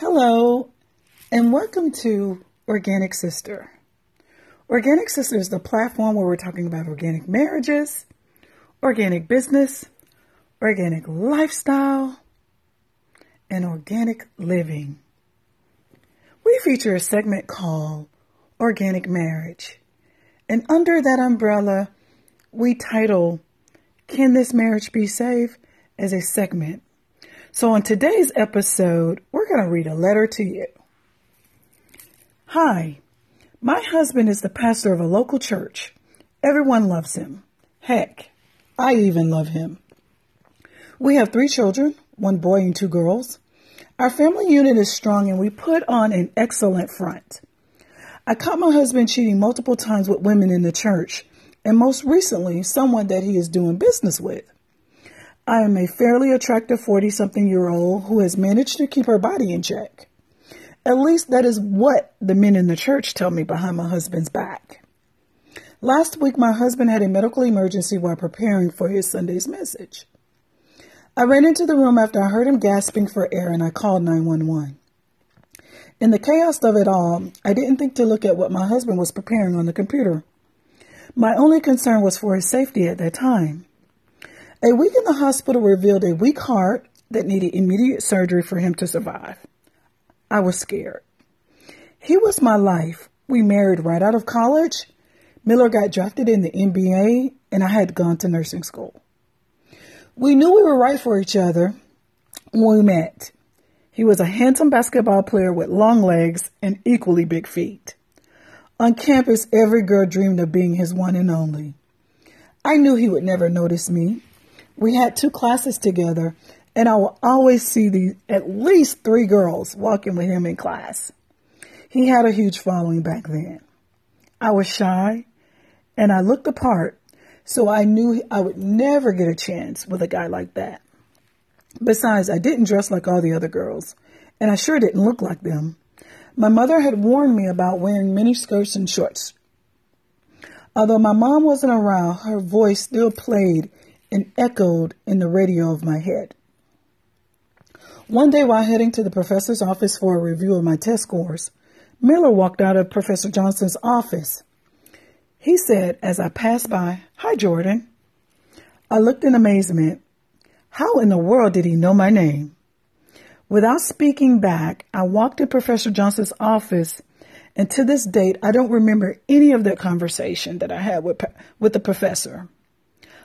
Hello, and welcome to Organic Sister. Organic Sister is the platform where we're talking about organic marriages, organic business, organic lifestyle, and organic living. We feature a segment called Organic Marriage, and under that umbrella, we title Can This Marriage Be Saved? as a segment. So, on today's episode, we're going to read a letter to you. Hi, my husband is the pastor of a local church. Everyone loves him. Heck, I even love him. We have three children one boy and two girls. Our family unit is strong and we put on an excellent front. I caught my husband cheating multiple times with women in the church, and most recently, someone that he is doing business with. I am a fairly attractive 40 something year old who has managed to keep her body in check. At least that is what the men in the church tell me behind my husband's back. Last week, my husband had a medical emergency while preparing for his Sunday's message. I ran into the room after I heard him gasping for air and I called 911. In the chaos of it all, I didn't think to look at what my husband was preparing on the computer. My only concern was for his safety at that time. A week in the hospital revealed a weak heart that needed immediate surgery for him to survive. I was scared. He was my life. We married right out of college. Miller got drafted in the NBA, and I had gone to nursing school. We knew we were right for each other when we met. He was a handsome basketball player with long legs and equally big feet. On campus, every girl dreamed of being his one and only. I knew he would never notice me. We had two classes together, and I will always see the at least three girls walking with him in class. He had a huge following back then. I was shy, and I looked apart, so I knew I would never get a chance with a guy like that. Besides, I didn't dress like all the other girls, and I sure didn't look like them. My mother had warned me about wearing mini skirts and shorts. Although my mom wasn't around, her voice still played and echoed in the radio of my head. One day while heading to the professor's office for a review of my test scores, Miller walked out of Professor Johnson's office. He said as I passed by, Hi, Jordan. I looked in amazement. How in the world did he know my name? Without speaking back, I walked to Professor Johnson's office, and to this date, I don't remember any of that conversation that I had with, with the professor.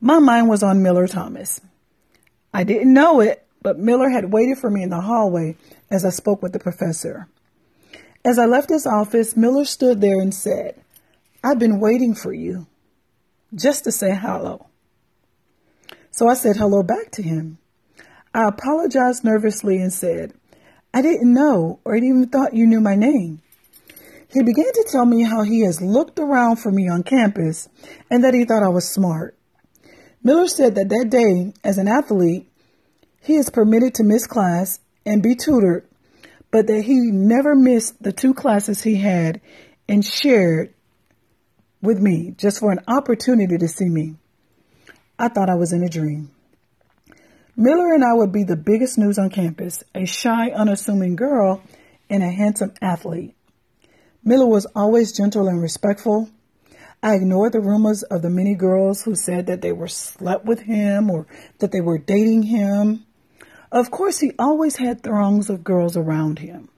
My mind was on Miller Thomas. I didn't know it, but Miller had waited for me in the hallway as I spoke with the professor. As I left his office, Miller stood there and said, I've been waiting for you just to say hello. So I said hello back to him. I apologized nervously and said, I didn't know or even thought you knew my name. He began to tell me how he has looked around for me on campus and that he thought I was smart. Miller said that that day, as an athlete, he is permitted to miss class and be tutored, but that he never missed the two classes he had and shared with me just for an opportunity to see me. I thought I was in a dream. Miller and I would be the biggest news on campus a shy, unassuming girl and a handsome athlete. Miller was always gentle and respectful. I ignored the rumors of the many girls who said that they were slept with him or that they were dating him. Of course, he always had throngs of girls around him,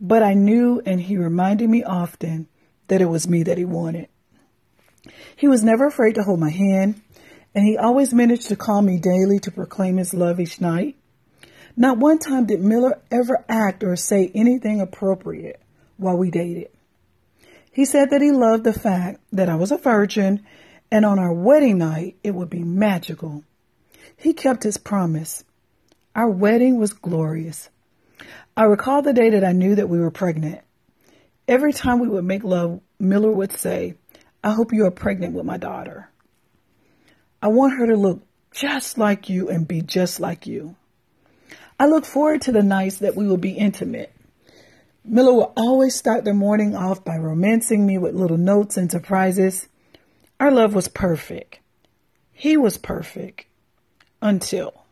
but I knew and he reminded me often that it was me that he wanted. He was never afraid to hold my hand, and he always managed to call me daily to proclaim his love each night. Not one time did Miller ever act or say anything appropriate while we dated. He said that he loved the fact that I was a virgin and on our wedding night it would be magical. He kept his promise. Our wedding was glorious. I recall the day that I knew that we were pregnant. Every time we would make love, Miller would say, I hope you are pregnant with my daughter. I want her to look just like you and be just like you. I look forward to the nights that we will be intimate. Miller will always start their morning off by romancing me with little notes and surprises. Our love was perfect. He was perfect until.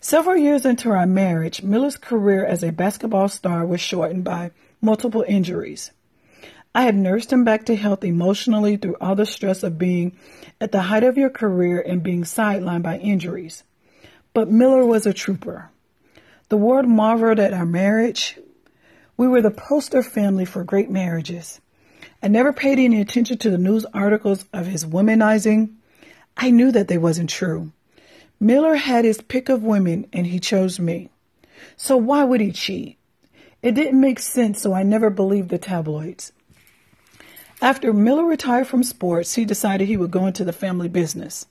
Several years into our marriage, Miller's career as a basketball star was shortened by multiple injuries. I had nursed him back to health emotionally through all the stress of being at the height of your career and being sidelined by injuries. But Miller was a trooper. The world marveled at our marriage. We were the poster family for great marriages. I never paid any attention to the news articles of his womanizing. I knew that they wasn't true. Miller had his pick of women and he chose me. So why would he cheat? It didn't make sense, so I never believed the tabloids. After Miller retired from sports, he decided he would go into the family business.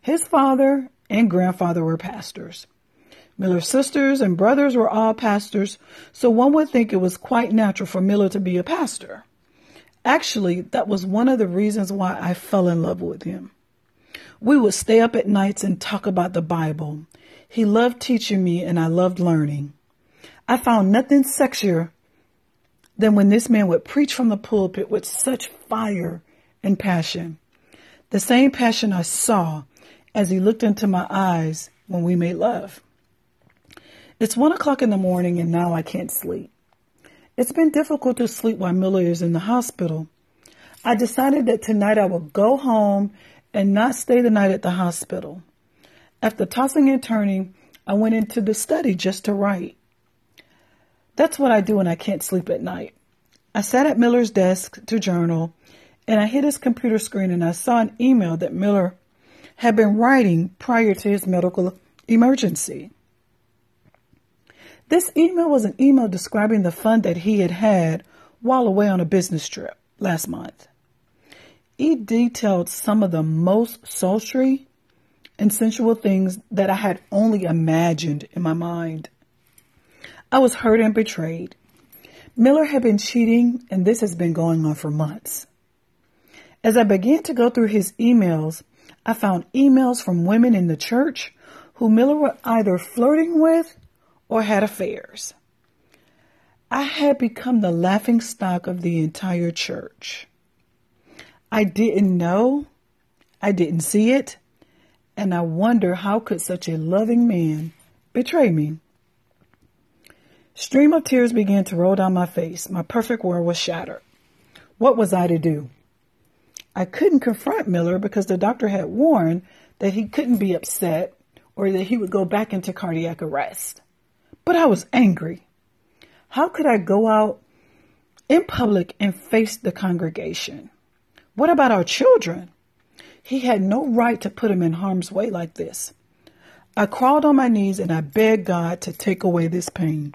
His father and grandfather were pastors. Miller's sisters and brothers were all pastors, so one would think it was quite natural for Miller to be a pastor. Actually, that was one of the reasons why I fell in love with him. We would stay up at nights and talk about the Bible. He loved teaching me and I loved learning. I found nothing sexier than when this man would preach from the pulpit with such fire and passion. The same passion I saw as he looked into my eyes when we made love. It's one o'clock in the morning and now I can't sleep. It's been difficult to sleep while Miller is in the hospital. I decided that tonight I would go home and not stay the night at the hospital. After tossing and turning, I went into the study just to write. That's what I do when I can't sleep at night. I sat at Miller's desk to journal, and I hit his computer screen and I saw an email that Miller had been writing prior to his medical emergency. This email was an email describing the fun that he had had while away on a business trip last month. He detailed some of the most sultry and sensual things that I had only imagined in my mind. I was hurt and betrayed. Miller had been cheating, and this has been going on for months. As I began to go through his emails, I found emails from women in the church who Miller was either flirting with or had affairs. I had become the laughing stock of the entire church. I didn't know, I didn't see it, and I wonder how could such a loving man betray me? Stream of tears began to roll down my face. My perfect world was shattered. What was I to do? I couldn't confront Miller because the doctor had warned that he couldn't be upset or that he would go back into cardiac arrest. But I was angry. How could I go out in public and face the congregation? What about our children? He had no right to put them in harm's way like this. I crawled on my knees and I begged God to take away this pain.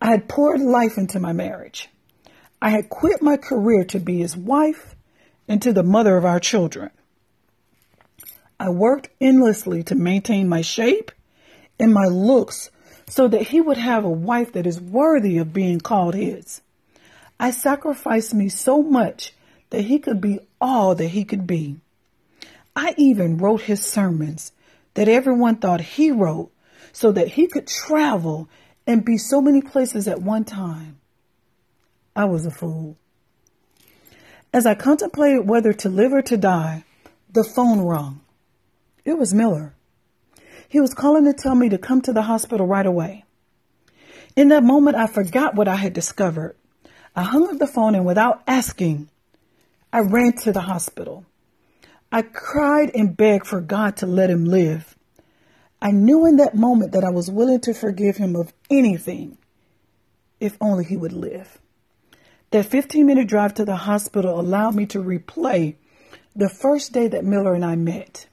I had poured life into my marriage. I had quit my career to be his wife and to the mother of our children. I worked endlessly to maintain my shape and my looks so that he would have a wife that is worthy of being called his. I sacrificed me so much that he could be all that he could be. I even wrote his sermons that everyone thought he wrote so that he could travel and be so many places at one time. I was a fool. As I contemplated whether to live or to die, the phone rung. It was Miller. He was calling to tell me to come to the hospital right away. In that moment, I forgot what I had discovered. I hung up the phone and without asking, I ran to the hospital. I cried and begged for God to let him live. I knew in that moment that I was willing to forgive him of anything if only he would live. That 15 minute drive to the hospital allowed me to replay the first day that Miller and I met.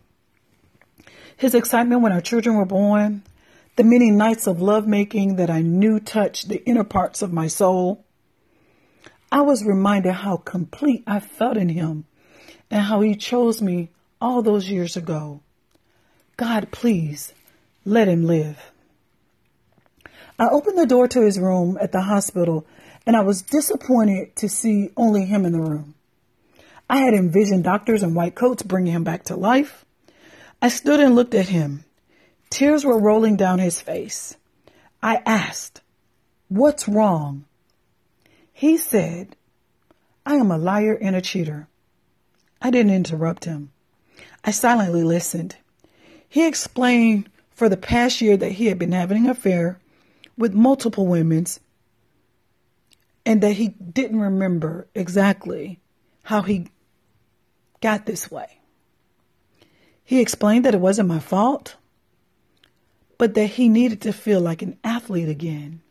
His excitement when our children were born, the many nights of lovemaking that I knew touched the inner parts of my soul, I was reminded how complete I felt in him and how he chose me all those years ago. God, please let him live. I opened the door to his room at the hospital and I was disappointed to see only him in the room. I had envisioned doctors in white coats bringing him back to life. I stood and looked at him. Tears were rolling down his face. I asked, What's wrong? He said, I am a liar and a cheater. I didn't interrupt him. I silently listened. He explained for the past year that he had been having an affair with multiple women and that he didn't remember exactly how he got this way. He explained that it wasn't my fault, but that he needed to feel like an athlete again.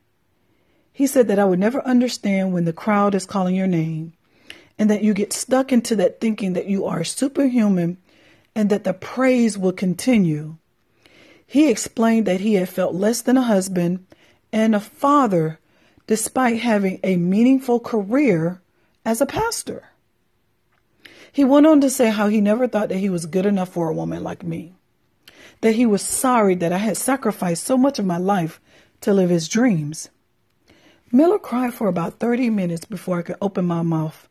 He said that I would never understand when the crowd is calling your name and that you get stuck into that thinking that you are superhuman and that the praise will continue. He explained that he had felt less than a husband and a father despite having a meaningful career as a pastor. He went on to say how he never thought that he was good enough for a woman like me, that he was sorry that I had sacrificed so much of my life to live his dreams. Miller cried for about 30 minutes before I could open my mouth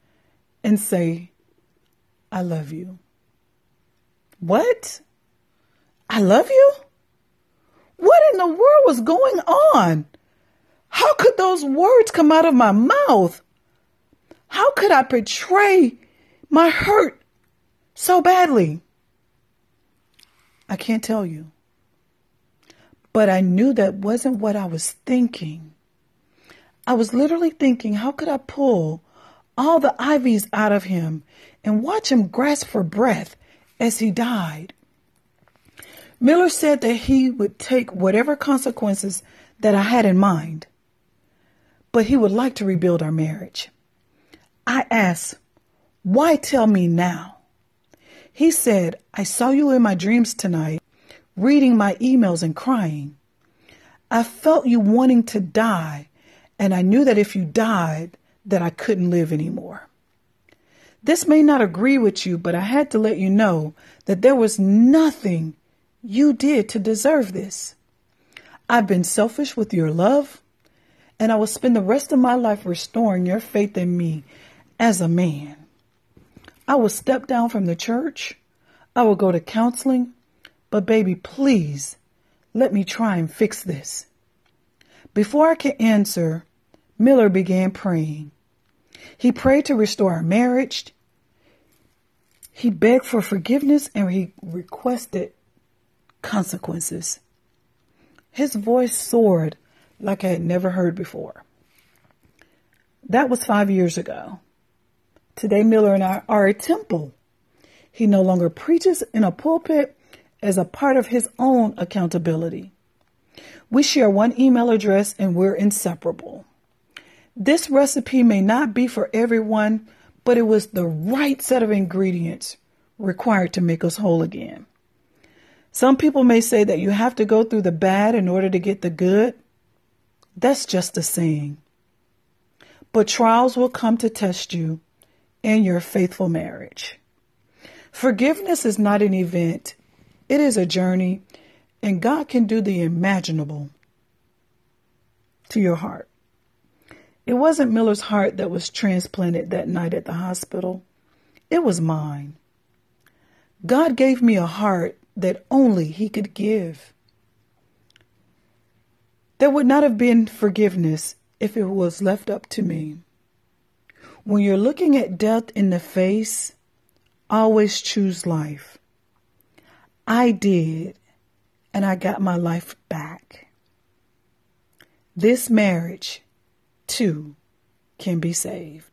and say, I love you. What? I love you? What in the world was going on? How could those words come out of my mouth? How could I portray my hurt so badly? I can't tell you. But I knew that wasn't what I was thinking. I was literally thinking, how could I pull all the IVs out of him and watch him grasp for breath as he died? Miller said that he would take whatever consequences that I had in mind, but he would like to rebuild our marriage. I asked, why tell me now? He said, I saw you in my dreams tonight, reading my emails and crying. I felt you wanting to die and I knew that if you died, that I couldn't live anymore. This may not agree with you, but I had to let you know that there was nothing you did to deserve this. I've been selfish with your love, and I will spend the rest of my life restoring your faith in me as a man. I will step down from the church. I will go to counseling. But, baby, please let me try and fix this. Before I could answer, Miller began praying. He prayed to restore our marriage. He begged for forgiveness and he requested consequences. His voice soared like I had never heard before. That was five years ago. Today, Miller and I are a temple. He no longer preaches in a pulpit as a part of his own accountability. We share one email address and we're inseparable. This recipe may not be for everyone, but it was the right set of ingredients required to make us whole again. Some people may say that you have to go through the bad in order to get the good. That's just a saying. But trials will come to test you in your faithful marriage. Forgiveness is not an event, it is a journey, and God can do the imaginable to your heart. It wasn't Miller's heart that was transplanted that night at the hospital. It was mine. God gave me a heart that only He could give. There would not have been forgiveness if it was left up to me. When you're looking at death in the face, always choose life. I did, and I got my life back. This marriage too can be saved.